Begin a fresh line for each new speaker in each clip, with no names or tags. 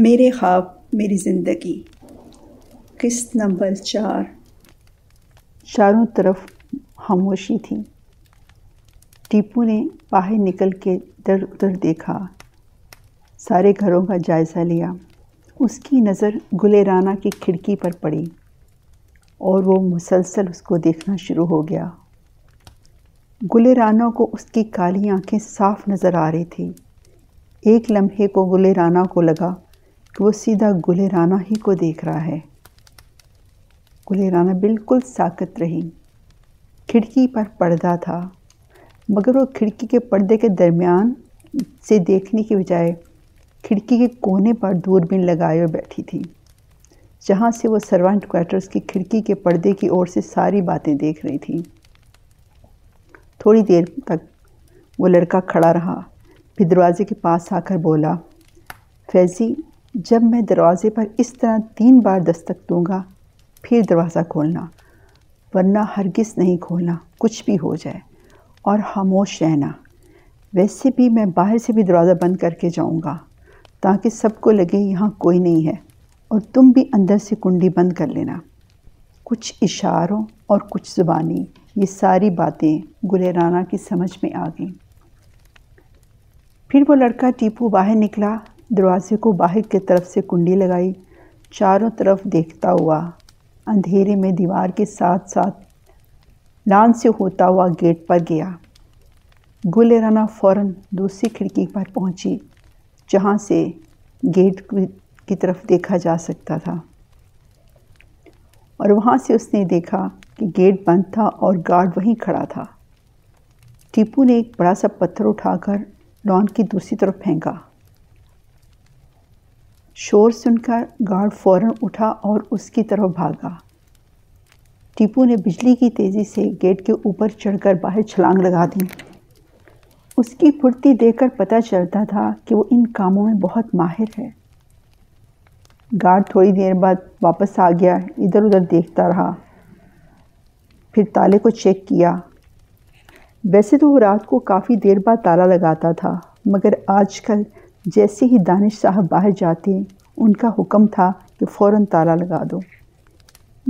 میرے خواب، میری زندگی۔ قسط نمبر چار۔
چاروں طرف خاموشی تھی۔ ٹیپو نے باہر نکل کے در ادھر دیکھا۔ سارے گھروں کا جائزہ لیا۔ اس کی نظر گلے رانا کی کھڑکی پر پڑی۔ اور وہ مسلسل اس کو دیکھنا شروع ہو گیا۔ گلے رانا کو اس کی کالی آنکھیں صاف نظر آ رہی تھی ایک لمحے کو گلے رانا کو لگا۔ کہ وہ سیدھا گلے رانا ہی کو دیکھ رہا ہے۔ گلے رانا بالکل ساکت رہی۔ کھڑکی پر پردہ تھا۔ مگر وہ کھڑکی کے پردے کے درمیان سے دیکھنے کی بجائے کھڑکی کے کونے پر دوربین لگائے ہوئے بیٹھی تھی۔ جہاں سے وہ سروانٹ کوارٹرز کی کھڑکی کے پردے کی اور سے ساری باتیں دیکھ رہی تھی۔ تھوڑی دیر تک وہ لڑکا کھڑا رہا۔ پھر دروازے کے پاس آ کر بولا، فیضی جب میں دروازے پر اس طرح تین بار دستک دوں گا، پھر دروازہ کھولنا، ورنہ ہرگز نہیں کھولنا، کچھ بھی ہو جائے اور خاموش رہنا۔ ویسے بھی میں باہر سے بھی دروازہ بند کر کے جاؤں گا، تاکہ سب کو لگے یہاں کوئی نہیں ہے اور تم بھی اندر سے کنڈی بند کر لینا۔ کچھ اشاروں اور کچھ زبانی، یہ ساری باتیں گلے رانا کی سمجھ میں آ گئیں۔ پھر وہ لڑکا ٹیپو باہر نکلا۔ دروازے کو باہر کی طرف سے کنڈی لگائی، چاروں طرف دیکھتا ہوا، اندھیرے میں دیوار کے ساتھ ساتھ لان سے ہوتا ہوا گیٹ پر گیا۔ گل رانا فوراً دوسری کھڑکی پر پہنچی، جہاں سے گیٹ کی طرف دیکھا جا سکتا تھا۔ اور وہاں سے اس نے دیکھا کہ گیٹ بند تھا اور گارڈ وہیں کھڑا تھا۔ ٹیپو نے ایک بڑا سا پتھر اٹھا کر لان کی دوسری طرف پھینکا۔ شور سن کر گارڈ فوراً اٹھا اور اس کی طرف بھاگا۔ ٹیپو نے بجلی کی تیزی سے گیٹ کے اوپر چڑھ کر باہر چھلانگ لگا دی۔ اس کی پھرتی دیکھ کر پتہ چلتا تھا کہ وہ ان کاموں میں بہت ماہر ہے۔ گارڈ تھوڑی دیر بعد واپس آ گیا، ادھر ادھر دیکھتا رہا۔ پھر تالے کو چیک کیا۔ ویسے تو وہ رات کو کافی دیر بعد تالا لگاتا تھا، مگر آج کل جیسے ہی دانش صاحب باہر جاتے ان کا حکم تھا کہ فوراً تالا لگا دو۔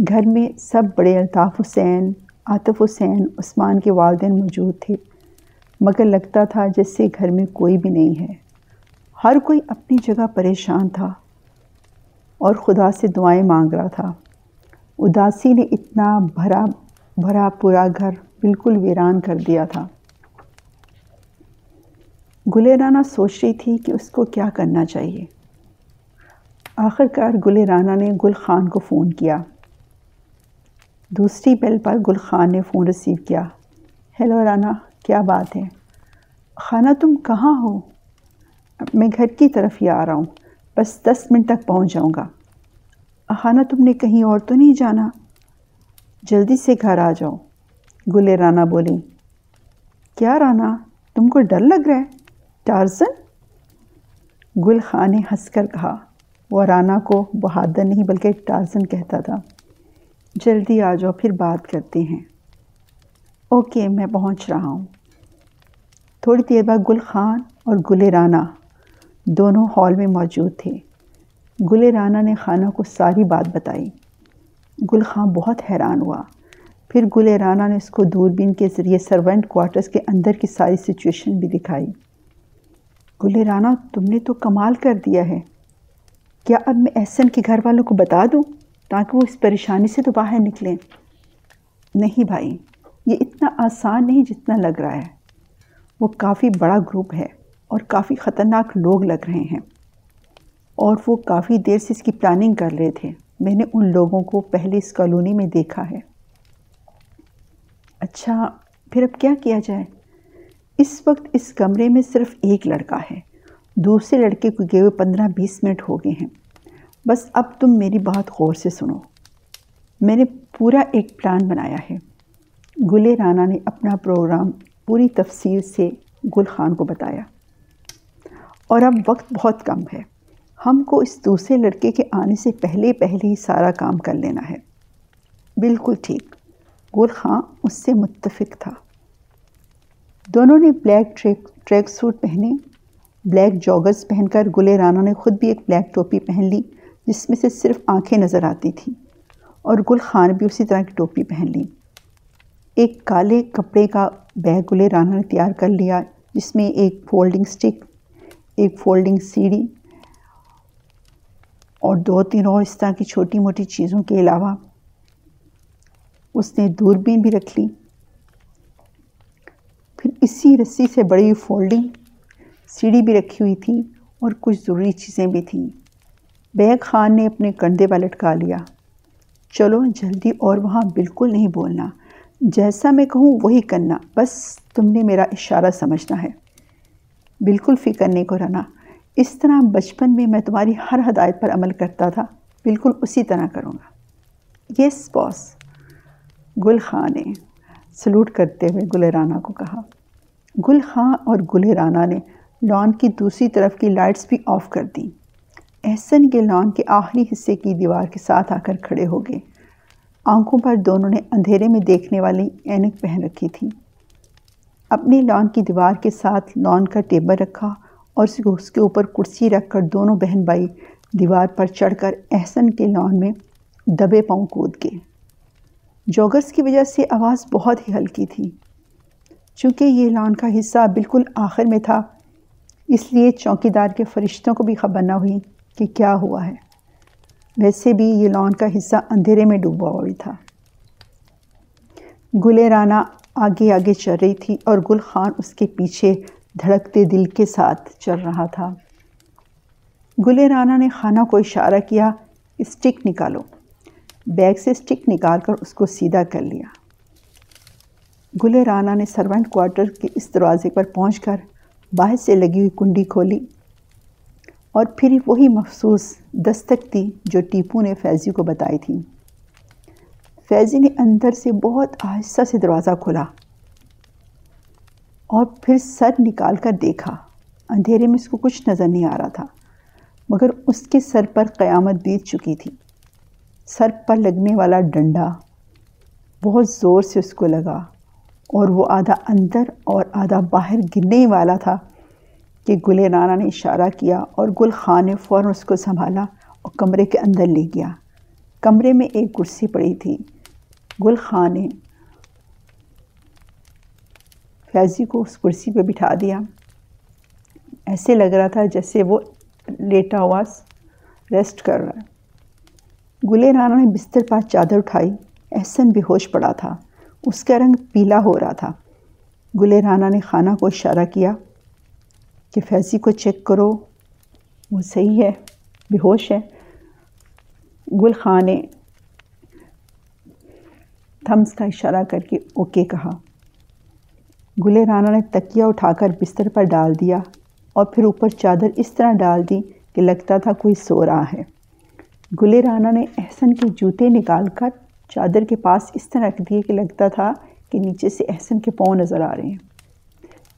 گھر میں سب بڑے الطاف حسین، عاطف حسین، عثمان کے والدین موجود تھے۔ مگر لگتا تھا جیسے گھر میں کوئی بھی نہیں ہے۔ ہر کوئی اپنی جگہ پریشان تھا اور خدا سے دعائیں مانگ رہا تھا۔ اداسی نے اتنا بھرا بھرا پورا گھر بالکل ویران کر دیا تھا۔ گلے رانا سوچ رہی تھی کہ اس کو کیا کرنا چاہیے۔ آخر کار گلے رانا نے گل خان کو فون کیا۔ دوسری بیل پر گل خان نے فون ریسیو کیا۔ ہیلو رانا، کیا بات ہے؟ خانہ، تم کہاں ہو؟ میں گھر کی طرف ہی آ رہا ہوں۔ بس دس منٹ تک پہنچ جاؤں گا۔ خانہ، تم نے کہیں اور تو نہیں جانا؟ جلدی سے گھر آ جاؤ۔ گلے رانا بولی کیا رانا، تم کو ڈر لگ رہا ہے؟ ٹارزن؟ گل خان نے ہنس کر کہا۔ وہ رانا کو بہادر نہیں بلکہ ٹارزن کہتا تھا۔ جلدی آ جاؤ، پھر بات کرتے ہیں۔ اوکے، میں پہنچ رہا ہوں۔ تھوڑی دیر بعد گل خان اور گل رانا دونوں ہال میں موجود تھے۔ گل رانا نے خانہ کو ساری بات بتائی۔ گل خان بہت حیران ہوا۔ پھر گل رانا نے اس کو دوربین کے ذریعے سروینٹ کوارٹرز کے اندر کی ساری سچویشن بھی دکھائی۔ گلے رانا، تم نے تو کمال کر دیا ہے۔ کیا اب میں احسن کے گھر والوں کو بتا دوں تاکہ وہ اس پریشانی سے تو باہر نکلیں؟ نہیں بھائی، یہ اتنا آسان نہیں جتنا لگ رہا ہے۔ وہ کافی بڑا گروپ ہے اور کافی خطرناک لوگ لگ رہے ہیں۔ اور وہ کافی دیر سے اس کی پلاننگ کر رہے تھے۔ میں نے ان لوگوں کو پہلے اس کالونی میں دیکھا ہے۔ اچھا پھر اب کیا کیا جائے؟ اس وقت اس کمرے میں صرف ایک لڑکا ہے۔ دوسرے لڑکے کو گئے ہوئے پندرہ بیس منٹ ہو گئے ہیں۔ بس اب تم میری بات غور سے سنو۔ میں نے پورا ایک پلان بنایا ہے۔ گلے رانا نے اپنا پروگرام پوری تفصیل سے گل خان کو بتایا۔ اور اب وقت بہت کم ہے۔ ہم کو اس دوسرے لڑکے کے آنے سے پہلے پہلے ہی سارا کام کر لینا ہے۔ بالکل ٹھیک۔ گل خان اس سے متفق تھا۔ دونوں نے بلیک ٹریک ٹریک سوٹ پہنے۔ بلیک جاگرز پہن کر گلے رانا نے خود بھی ایک بلیک ٹوپی پہن لی۔ جس میں سے صرف آنکھیں نظر آتی تھیں اور گل خان بھی اسی طرح کی ٹوپی پہن لی ایک کالے کپڑے کا بیگ گلے رانا نے تیار کر لیا، جس میں ایک فولڈنگ سٹک، ایک فولڈنگ سیڑھی اور دو تین اور اس طرح کی چھوٹی موٹی چیزوں کے علاوہ اس نے دوربین بھی رکھ لی۔ پھر اسی رسی سے بڑی فولڈنگ سیڑھی بھی رکھی ہوئی تھی اور کچھ ضروری چیزیں بھی تھیں۔ بیگ خان نے اپنے کندھے پر لٹکا لیا۔ چلو، جلدی، اور وہاں بالکل نہیں بولنا۔ جیسا میں کہوں، وہی کرنا۔ بس تم نے میرا اشارہ سمجھنا ہے۔ بالکل فکر نہیں کرنا اس طرح بچپن میں میں تمہاری ہر ہدایت پر عمل کرتا تھا۔ بالکل اسی طرح کروں گا۔ یس، باس۔ گل خاں نے سلوٹ کرتے ہوئے گل رانا کو کہا۔ گل خاں اور گل رانا نے لان کی دوسری طرف کی لائٹس بھی آف کر دیں۔ احسن کے لان کے آخری حصے کی دیوار کے ساتھ آ کر کھڑے ہو گئے۔ آنکھوں پر دونوں نے اندھیرے میں دیکھنے والی اینک پہن رکھی تھی۔ اپنی لان کی دیوار کے ساتھ لان کا ٹیبل رکھا اور اس کے اوپر کرسی رکھ کر دونوں بہن بھائی دیوار پر چڑھ کر احسن کے لان میں دبے پاؤں کود کے جوگرس کی وجہ سے آواز بہت ہی ہلکی تھی۔ چونکہ یہ لان کا حصہ بالکل آخر میں تھا، اس لیے چوکی دار کے فرشتوں کو بھی خبر نہ ہوئی۔ کہ کیا ہوا ہے۔ ویسے بھی یہ لان کا حصہ اندھیرے میں ڈوبا ہوئی تھا۔ گلے رانا آگے آگے چل رہی تھی اور گل خان اس کے پیچھے دھڑکتے دل کے ساتھ چل رہا تھا۔ گلے رانا نے خانہ کو اشارہ کیا، اسٹک نکالو۔ بیگ سے اسٹک نکال کر اس کو سیدھا کر لیا۔ گلے رانا نے سرونٹ کوارٹر کے اس دروازے پر پہنچ کر باہر سے لگی ہوئی کنڈی کھولی۔ اور پھر وہی مخصوص دستک تھی جو ٹیپو نے فیضی کو بتائی تھی۔ فیضی نے اندر سے بہت آہستہ سے دروازہ کھولا اور پھر سر نکال کر دیکھا۔ اندھیرے میں اس کو کچھ نظر نہیں آ رہا تھا، مگر اس کے سر پر قیامت بیت چکی تھی۔ سر پر لگنے والا ڈنڈا بہت زور سے اس کو لگا اور وہ آدھا اندر اور آدھا باہر گرنے والا تھا۔ کہ گل رانا نے اشارہ کیا اور گل خان نے فوراً اس کو سنبھالا اور کمرے کے اندر لے گیا۔ کمرے میں ایک کرسی پڑی تھی۔ گل خان نے فیضی کو اس کرسی پہ بٹھا دیا۔ ایسے لگ رہا تھا جیسے وہ لیٹا ہوا ریسٹ کر رہا ہے۔ گلے رانا نے بستر پاس چادر اٹھائی۔ احسن بے ہوش پڑا تھا۔ اس کا رنگ پیلا ہو رہا تھا۔ گلے رانا نے خانہ کو اشارہ کیا۔ کہ فیضی کو چیک کرو، وہ صحیح ہے، بے ہوش ہے۔ گل خان نے تھمس کا اشارہ کر کے اوکے کہا۔ گلے رانا نے تکیہ اٹھا کر بستر پر ڈال دیا اور پھر اوپر چادر اس طرح ڈال دی کہ لگتا تھا کوئی سو رہا ہے۔ گلے رانا نے احسن کے جوتے نکال کر چادر کے پاس اس طرح رکھ دیے کہ لگتا تھا کہ نیچے سے احسن کے پاؤں نظر آ رہے ہیں۔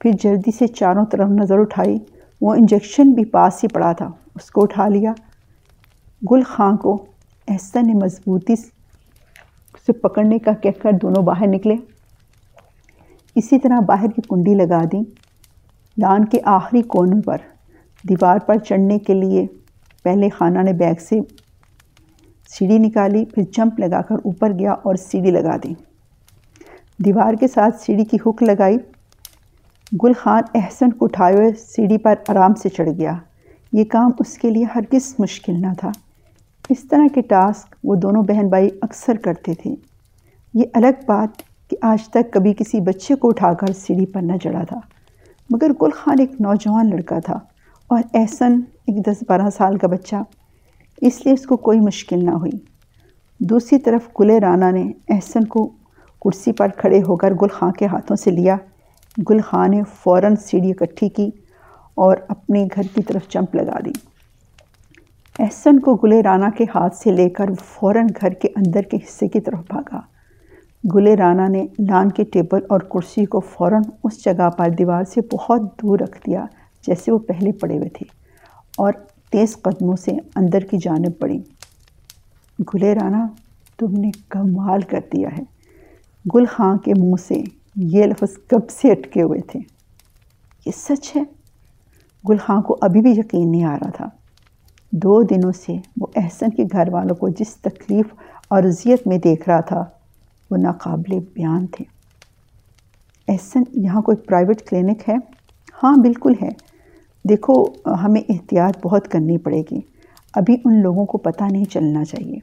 پھر جلدی سے چاروں طرف نظر اٹھائی۔ وہ انجیکشن بھی پاس ہی پڑا تھا۔ اس کو اٹھا لیا۔ گل خاں کو احسن نے مضبوطی سے پکڑنے کا کہہ کر دونوں باہر نکلے۔ اسی طرح باہر کی کنڈی لگا دیں۔ لان کے آخری کونوں پر، دیوار پر چڑھنے کے لیے پہلے خانہ نے بیگ سے سیڑھی نکالی، پھر جمپ لگا کر اوپر گیا اور سیڑھی لگا دی۔ دیوار کے ساتھ سیڑھی کی ہک لگائی۔ گل خان احسن کو اٹھائے ہوئے سیڑھی پر آرام سے چڑھ گیا۔ یہ کام اس کے لیے ہرگز مشکل نہ تھا۔ اس طرح کے ٹاسک وہ دونوں بہن بھائی اکثر کرتے تھے۔ یہ الگ بات کہ آج تک کبھی کسی بچے کو اٹھا کر سیڑھی پر نہ چڑھا تھا، مگر گل خان ایک نوجوان لڑکا تھا اور احسن ایک دس بارہ سال کا بچہ۔ اس لیے اس کو کوئی مشکل نہ ہوئی۔ دوسری طرف گلے رانا نے احسن کو کرسی پر کھڑے ہو کر گل خان کے ہاتھوں سے لیا۔ گل خان نے فوراً سیڑھی اکٹھی کی اور اپنے گھر کی طرف چمپ لگا دی۔ احسن کو گلے رانا کے ہاتھ سے لے کر فوراً گھر کے اندر کے حصے کی طرف بھاگا۔ گلے رانا نے لان کے ٹیبل اور کرسی کو فوراً اس جگہ پر دیوار سے بہت دور رکھ دیا جیسے وہ پہلے پڑے ہوئے تھے اور تیز قدموں سے اندر کی جانب پڑی گلے رانا، تم نے کمال کر دیا ہے۔ گل خاں کے منہ سے یہ لفظ کب سے اٹکے ہوئے تھے؟ یہ سچ ہے۔ گل خان کو ابھی بھی یقین نہیں آ رہا تھا۔ دو دنوں سے وہ احسن کے گھر والوں کو جس تکلیف اور اذیت میں دیکھ رہا تھا، وہ ناقابل بیان تھے۔ احسن، یہاں کوئی پرائیویٹ کلینک ہے؟ ہاں بالکل ہے۔ دیکھو، ہمیں احتیاط بہت کرنی پڑے گی۔ ابھی ان لوگوں کو پتہ نہیں چلنا چاہیے۔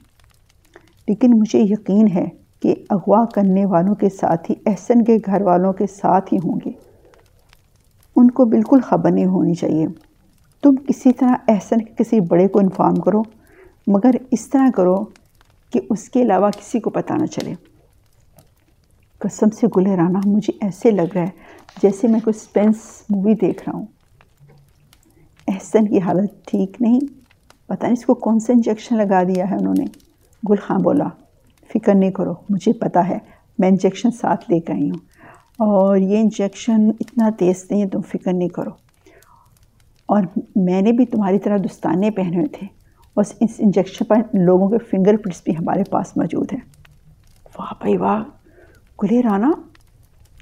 لیکن مجھے یقین ہے کہ اغوا کرنے والوں کے ساتھ ہی، احسن کے گھر والوں کے ساتھ ہی ہوں گے۔ ان کو بالکل خبر نہیں ہونی چاہیے۔ تم کسی طرح احسن کے کسی بڑے کو انفارم کرو، مگر اس طرح کرو کہ اس کے علاوہ کسی کو پتہ نہ چلے۔ قسم سے گلے رانا، مجھے ایسے لگ رہا ہے جیسے میں کوئی سپینس مووی دیکھ رہا ہوں۔ احسن کی حالت ٹھیک نہیں، پتہ نہیں اس کو کون سا انجیکشن لگا دیا ہے انہوں نے۔ گل خاں بولا۔ فکر نہیں کرو، مجھے پتہ ہے، میں انجیکشن ساتھ لے کے آئی ہوں۔ اور یہ انجیکشن اتنا تیز نہیں ہے، تم فکر نہیں کرو۔ اور میں نے بھی تمہاری طرح دستانے پہنے ہوئے تھے۔ اور اس انجیکشن پر لوگوں کے فنگر پرنٹس بھی ہمارے پاس موجود ہیں۔ واہ بھائی واہ، گلے رانا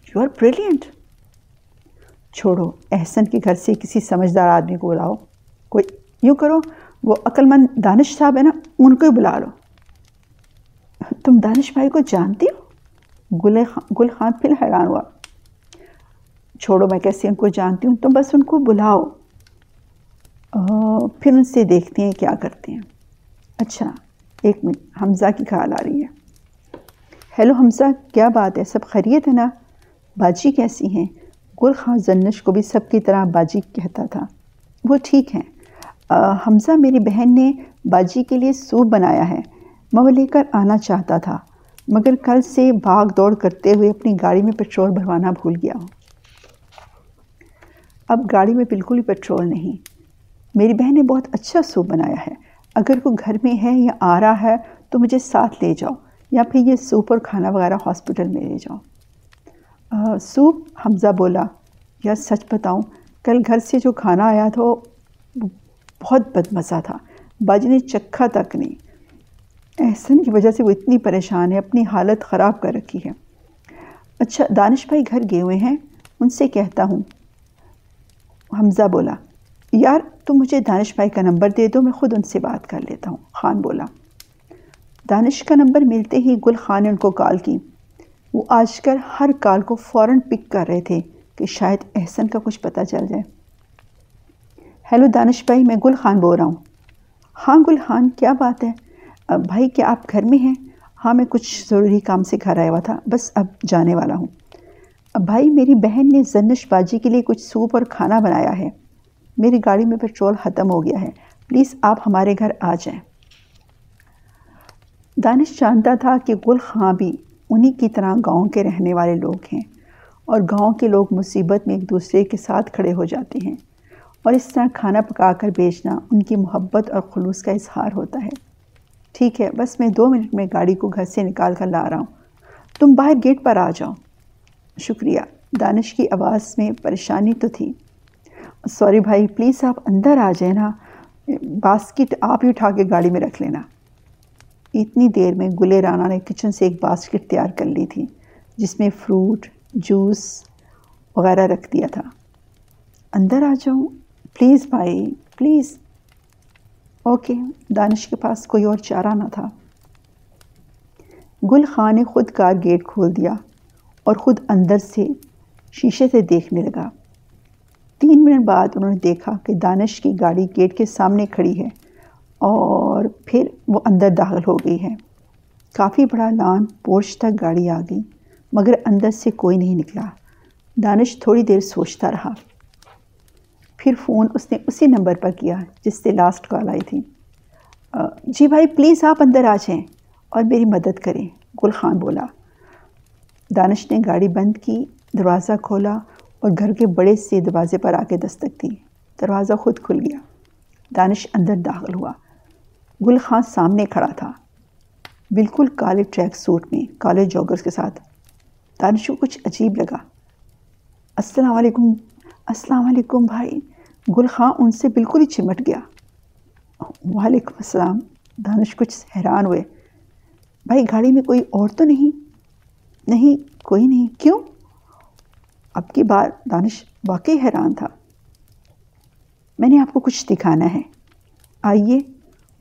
یو آر بریلینٹ چھوڑو، احسن کے گھر سے کسی سمجھدار آدمی کو بلاؤ۔ کوئی یوں کرو، وہ عقل مند دانش صاحب ہے نا، ان کو ہی بلا لو۔ تم دانش بھائی کو جانتی ہو؟ گل خان گل خان پھر حیران ہوا۔ چھوڑو میں کیسے ان کو جانتی ہوں، تم بس ان کو بلاؤ۔ پھر ان سے دیکھتے ہیں کیا کرتے ہیں۔ اچھا ایک منٹ، حمزہ کی کال آ رہی ہے۔ ہیلو حمزہ، کیا بات ہے؟ سب خیریت ہے نا؟ باجی کیسی ہیں؟ گل خان زنش کو بھی سب کی طرح باجی کہتا تھا۔ وہ ٹھیک ہیں۔ حمزہ، میری بہن نے باجی کے لیے سوپ بنایا ہے۔ میں وہ لے کر آنا چاہتا تھا، مگر کل سے بھاگ دوڑ کرتے ہوئے اپنی گاڑی میں پیٹرول بھروانا بھول گیا ہوں۔ اب گاڑی میں بالکل ہی پیٹرول نہیں۔ میری بہن نے بہت اچھا سوپ بنایا ہے۔ اگر کوئی گھر میں ہے یا آ رہا ہے تو مجھے ساتھ لے جاؤ، یا پھر یہ سوپ اور کھانا وغیرہ ہاسپٹل میں لے جاؤ۔ سوپ، حمزہ بولا، یا سچ بتاؤں، کل گھر سے جو کھانا آیا تھا وہ بہت بد مزہ تھا۔ باجی نے چکھا تک نہیں۔ احسن کی وجہ سے وہ اتنی پریشان ہے، اپنی حالت خراب کر رکھی ہے۔ اچھا دانش بھائی گھر گئے ہوئے ہیں، ان سے کہتا ہوں۔ حمزہ بولا، یار، تم مجھے دانش بھائی کا نمبر دے دو، میں خود ان سے بات کر لیتا ہوں۔ خان بولا، دانش کا نمبر ملتے ہی گل خان نے ان کو کال کی۔ وہ آج کل ہر کال کو فوراً پک کر رہے تھے کہ شاید احسن کا کچھ پتہ چل جائے۔ ہیلو دانش بھائی، میں گل خان بول رہا ہوں۔ ہاں گل خان، کیا بات ہے؟ بھائی کیا آپ گھر میں ہیں؟ ہاں میں کچھ ضروری کام سے گھر آیا ہوا تھا، بس اب جانے والا ہوں۔ بھائی، میری بہن نے زنش باجی کے لیے کچھ سوپ اور کھانا بنایا ہے۔ میری گاڑی میں پیٹرول ختم ہو گیا ہے۔ پلیز، آپ ہمارے گھر آ جائیں۔ دانش جانتا تھا کہ گل خاں بھی انہی کی طرح گاؤں کے رہنے والے لوگ ہیں اور گاؤں کے لوگ مصیبت میں ایک دوسرے کے ساتھ کھڑے ہو جاتے ہیں اور اس طرح کھانا پکا کر بیچنا ان کی محبت اور خلوص کا اظہار ہوتا ہے۔ ٹھیک ہے، بس میں دو منٹ میں گاڑی کو گھر سے نکال کر لا رہا ہوں۔ تم باہر گیٹ پر آ جاؤ۔ شکریہ۔ دانش کی آواز میں پریشانی تو تھی۔ سوری بھائی، پلیز آپ اندر آ جائیں نا۔ باسکٹ آپ ہی اٹھا کے گاڑی میں رکھ لینا۔ اتنی دیر میں گلے رانا نے کچن سے ایک باسکٹ تیار کر لی تھی، جس میں فروٹ، جوس وغیرہ رکھ دیا تھا۔ اندر آ جاؤں۔ پلیز بھائی، پلیز۔ اوکے، دانش کے پاس کوئی اور چارہ نہ تھا۔ گل خان نے خود کار گیٹ کھول دیا اور خود اندر سے شیشے سے دیکھنے لگا۔ تین منٹ بعد انہوں نے دیکھا کہ دانش کی گاڑی گیٹ کے سامنے کھڑی ہے اور پھر وہ اندر داخل ہو گئی ہے۔ کافی بڑا لان پورچ تک گاڑی آ گئی، مگر اندر سے کوئی نہیں نکلا۔ دانش تھوڑی دیر سوچتا رہا۔ پھر فون اس نے اسی نمبر پر کیا جس سے لاسٹ کال آئی تھی۔ جی بھائی پلیز آپ اندر آ جائیں اور میری مدد کریں، گل خان بولا۔ دانش نے گاڑی بند کی، دروازہ کھولا اور گھر کے بڑے سے دروازے پر آ کے دستک دی۔ دروازہ خود کھل گیا۔ دانش اندر داخل ہوا۔ گل خان سامنے کھڑا تھا۔ بالکل کالے ٹریک سوٹ میں، کالے جوگرز کے ساتھ۔ دانش کو کچھ عجیب لگا۔ السلام علیکم۔ السلام علیکم بھائی۔ گل خان ان سے بالکل ہی چمٹ گیا۔ وعلیکم السلام۔ دانش کچھ حیران ہوئے۔ بھائی، گاڑی میں کوئی اور تو نہیں؟ نہیں، کوئی نہیں۔ کیوں؟ اب کی بار دانش واقعی حیران تھا۔ میں نے آپ کو کچھ دکھانا ہے۔ آئیے،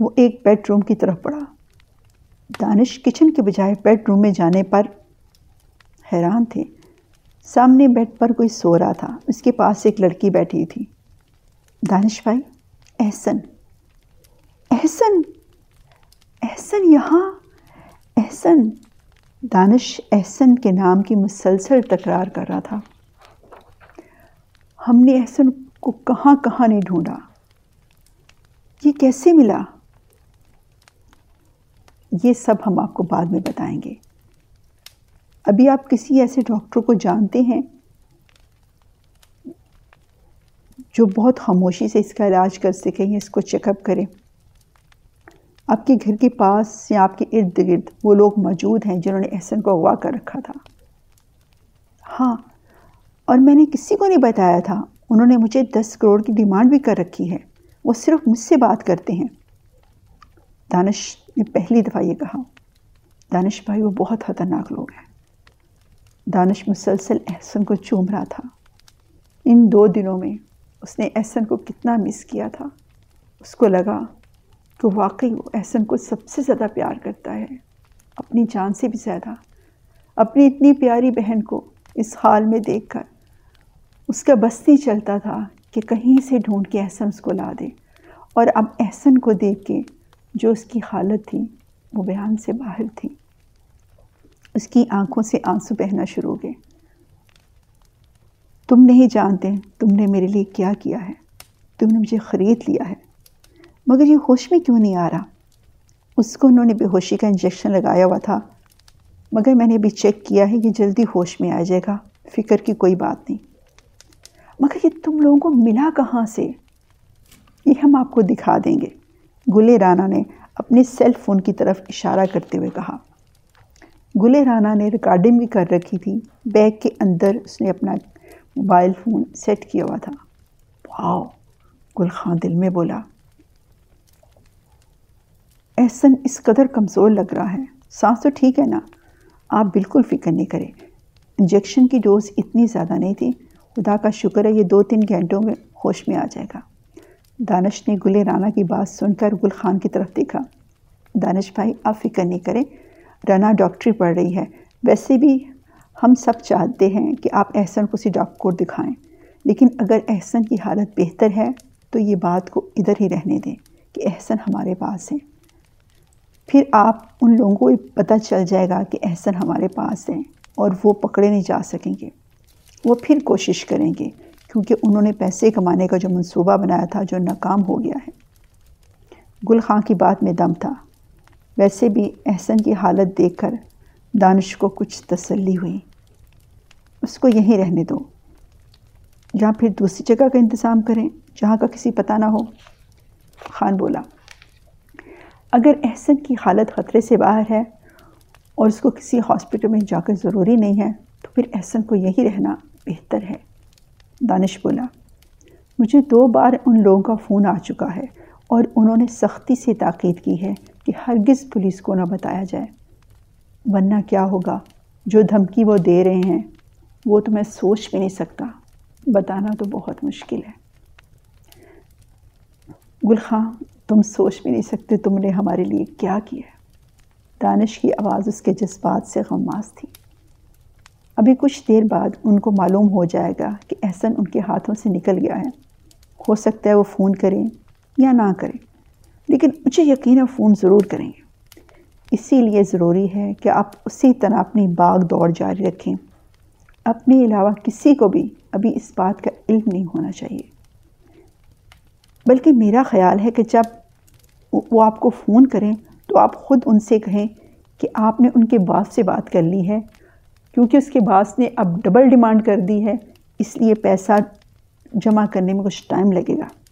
وہ ایک بیڈ روم کی طرف پڑا۔ دانش کچن کے بجائے بیڈ روم میں جانے پر حیران تھے۔ سامنے بیڈ پر کوئی سو رہا تھا۔ اس کے پاس ایک لڑکی بیٹھی تھی۔ دانش بھائی، احسن۔ احسن! احسن یہاں! احسن! دانش احسن کے نام کی مسلسل تکرار کر رہا تھا۔ ہم نے احسن کو کہاں کہاں نہیں ڈھونڈا۔ یہ کیسے ملا؟ یہ سب ہم آپ کو بعد میں بتائیں گے۔ ابھی آپ کسی ایسے ڈاکٹر کو جانتے ہیں جو بہت خاموشی سے اس کا علاج کر سکیں یا اس کو چیک اپ کریں آپ کے گھر کے پاس یا آپ کے ارد گرد وہ لوگ موجود ہیں جنہوں نے احسن کو اغوا کر رکھا تھا۔ ہاں اور میں نے کسی کو نہیں بتایا تھا۔ انہوں نے مجھے دس کروڑ کی ڈیمانڈ بھی کر رکھی ہے۔ وہ صرف مجھ سے بات کرتے ہیں۔ دانش نے پہلی دفعہ یہ کہا۔ دانش بھائی، وہ بہت خطرناک لوگ ہیں۔ دانش مسلسل احسن کو چوم رہا تھا۔ ان دو دنوں میں اس نے احسن کو کتنا مس کیا تھا۔ اس کو لگا کہ واقعی وہ احسن کو سب سے زیادہ پیار کرتا ہے۔ اپنی جان سے بھی زیادہ۔ اپنی اتنی پیاری بہن کو اس حال میں دیکھ کر اس کا بس نہیں چلتا تھا کہ کہیں سے ڈھونڈ کے احسن اس کو لا دے۔ اور اب احسن کو دیکھ کے جو اس کی حالت تھی وہ بیان سے باہر تھی۔ اس کی آنکھوں سے آنسو بہنا شروع ہو گئے۔ تم نہیں جانتے تم نے میرے لیے کیا کیا ہے۔ تم نے مجھے خرید لیا ہے۔ مگر یہ ہوش میں کیوں نہیں آ رہا؟ اس کو انہوں نے بے ہوشی کا انجیکشن لگایا ہوا تھا۔ مگر میں نے ابھی چیک کیا ہے، یہ جلدی ہوش میں آ جائے گا۔ فکر کی کوئی بات نہیں۔ مگر یہ تم لوگوں کو ملا کہاں سے؟ یہ ہم آپ کو دکھا دیں گے۔ گلے رانا نے اپنے سیل فون کی طرف اشارہ کرتے ہوئے کہا۔ گلے رانا نے ریکارڈنگ بھی کر رکھی تھی۔ بیگ کے اندر اس نے اپنا موبائل فون سیٹ کیا ہوا تھا۔ واؤ، گل خان دل میں بولا۔ احسن، اس قدر کمزور لگ رہا ہے۔ سانس تو ٹھیک ہے نا؟ آپ بالکل فکر نہیں کریں۔ انجیکشن کی ڈوز اتنی زیادہ نہیں تھی۔ خدا کا شکر ہے یہ دو تین گھنٹوں میں ہوش میں آ جائے گا۔ دانش نے گلے رانا کی بات سن کر گل خان کی طرف دیکھا۔ دانش بھائی، آپ فکر نہیں کریں۔ رانا ڈاکٹری پڑھ رہی ہے۔ ویسے بھی ہم سب چاہتے ہیں کہ آپ احسن کو سی ڈاکٹر کو دکھائیں، لیکن اگر احسن کی حالت بہتر ہے تو یہ بات کو ادھر ہی رہنے دیں کہ احسن ہمارے پاس ہے۔ پھر آپ ان لوگوں کو پتہ چل جائے گا کہ احسن ہمارے پاس ہیں اور وہ پکڑے نہیں جا سکیں گے۔ وہ پھر کوشش کریں گے، کیونکہ انہوں نے پیسے کمانے کا جو منصوبہ بنایا تھا جو ناکام ہو گیا ہے۔ گل خان کی بات میں دم تھا۔ ویسے بھی احسن کی حالت دیکھ کر دانش کو کچھ تسلی ہوئی۔ اس کو یہیں رہنے دو۔ یا پھر دوسری جگہ کا انتظام کریں، جہاں کا کسی پتہ نہ ہو۔ خان بولا، اگر احسن کی حالت خطرے سے باہر ہے اور اس کو کسی ہاسپٹل میں جا کر ضروری نہیں ہے، تو پھر احسن کو یہی رہنا بہتر ہے۔ دانش بولا، مجھے دو بار ان لوگوں کا فون آ چکا ہے۔ اور انہوں نے سختی سے تاکید کی ہے کہ ہرگز پولیس کو نہ بتایا جائے۔ ورنہ کیا ہوگا؟ جو دھمکی وہ دے رہے ہیں، وہ تو میں سوچ بھی نہیں سکتا۔ بتانا تو بہت مشکل ہے۔ گل خاں، تم سوچ بھی نہیں سکتے تم نے ہمارے لیے کیا کیا۔ دانش کی آواز اس کے جذبات سے غماز تھی۔ ابھی کچھ دیر بعد ان کو معلوم ہو جائے گا کہ احسن ان کے ہاتھوں سے نکل گیا ہے۔ ہو سکتا ہے وہ فون کریں۔ یا نہ کریں۔ لیکن مجھے یقین ہے فون ضرور کریں گے۔ اسی لیے ضروری ہے کہ آپ اسی طرح اپنی باغ دوڑ جاری رکھیں۔ اپنے علاوہ کسی کو بھی ابھی اس بات کا علم نہیں ہونا چاہیے۔ بلکہ میرا خیال ہے کہ جب وہ آپ کو فون کریں تو آپ خود ان سے کہیں کہ آپ نے ان کے باس سے بات کر لی ہے، کیونکہ اس کے باس نے اب ڈبل ڈیمانڈ کر دی ہے۔ اس لیے پیسہ جمع کرنے میں کچھ ٹائم لگے گا۔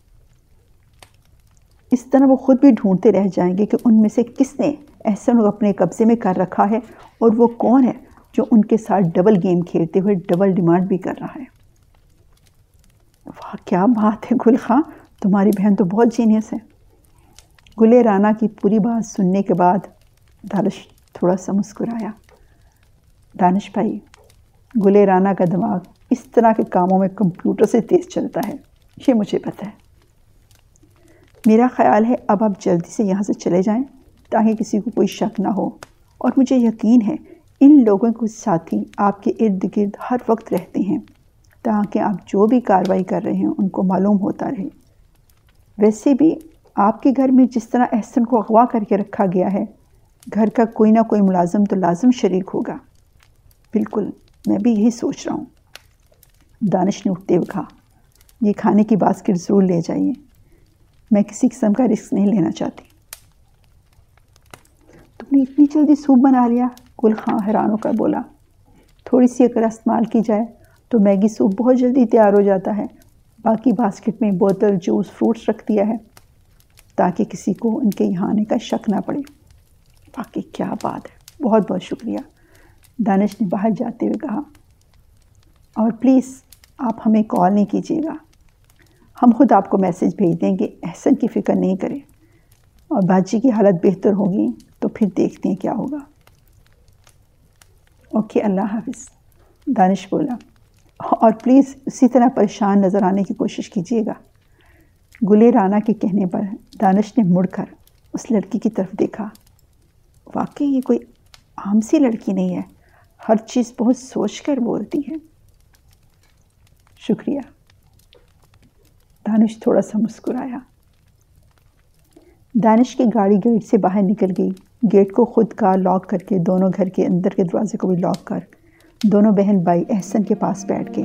اس طرح وہ خود بھی ڈھونڈتے رہ جائیں گے کہ ان میں سے کس نے احسن اپنے قبضے میں کر رکھا ہے اور وہ کون ہے جو ان کے ساتھ ڈبل گیم کھیلتے ہوئے ڈبل ڈیمانڈ بھی کر رہا ہے۔ واہ، کیا بات ہے گل خاں تمہاری بہن تو بہت جینیس ہے۔ گلے رانا کی پوری بات سننے کے بعد دانش تھوڑا سا مسکرایا۔ دانش بھائی، گلے رانا کا دماغ اس طرح کے کاموں میں کمپیوٹر سے تیز چلتا ہے، یہ مجھے پتہ ہے۔ میرا خیال ہے اب آپ جلدی سے یہاں سے چلے جائیں تاکہ کسی کو کوئی شک نہ ہو۔ اور مجھے یقین ہے ان لوگوں کو ساتھی آپ کے ارد گرد ہر وقت رہتے ہیں تاکہ آپ جو بھی کاروائی کر رہے ہیں ان کو معلوم ہوتا رہے۔ ویسے بھی آپ کے گھر میں جس طرح احسن کو اغوا کر کے رکھا گیا ہے، گھر کا کوئی نہ کوئی ملازم تو لازم شریک ہوگا۔ بالکل، میں بھی یہی سوچ رہا ہوں۔ دانش نے اٹھتے ہوئے کہا، یہ کھانے کی باسکٹ ضرور لے جائیے۔ میں کسی قسم کا رسک نہیں لینا چاہتی۔ تم نے اتنی جلدی سوپ بنا لیا، گل خاں حیران ہو کر بولا۔ تھوڑی سی اگر استعمال کی جائے تو میگی سوپ بہت جلدی تیار ہو جاتا ہے۔ باقی باسکٹ میں بوتل، جوس، فروٹس رکھ دیا ہے تاکہ کسی کو ان کے یہاں آنے کا شک نہ پڑے۔ باقی کیا بات ہے، بہت بہت شکریہ۔ دانش نے باہر جاتے ہوئے کہا، اور پلیز آپ ہمیں کال نہیں کیجیے گا۔ ہم خود آپ کو میسیج بھیج دیں گے احسن کی فکر نہیں کریں اور باجی کی حالت بہتر ہوگی تو پھر دیکھتے ہیں کیا ہوگا۔ اوکے، اللہ حافظ۔ دانش بولا۔ اور پلیز اسی طرح پریشان نظر آنے کی کوشش کیجیے گا۔ گلے رانا کے کہنے پر دانش نے مڑ کر اس لڑکی کی طرف دیکھا۔ واقعی یہ کوئی عام سی لڑکی نہیں ہے۔ ہر چیز بہت سوچ کر بولتی ہے۔ شکریہ۔ دانش تھوڑا سا مسکرایا۔ دانش کی گاڑی گیٹ سے باہر نکل گئی۔ گیٹ کو خود کا لاک کر کے دونوں گھر کے اندر کے دروازے کو بھی لاک کر۔ دونوں بہن بھائی احسن کے پاس بیٹھ کے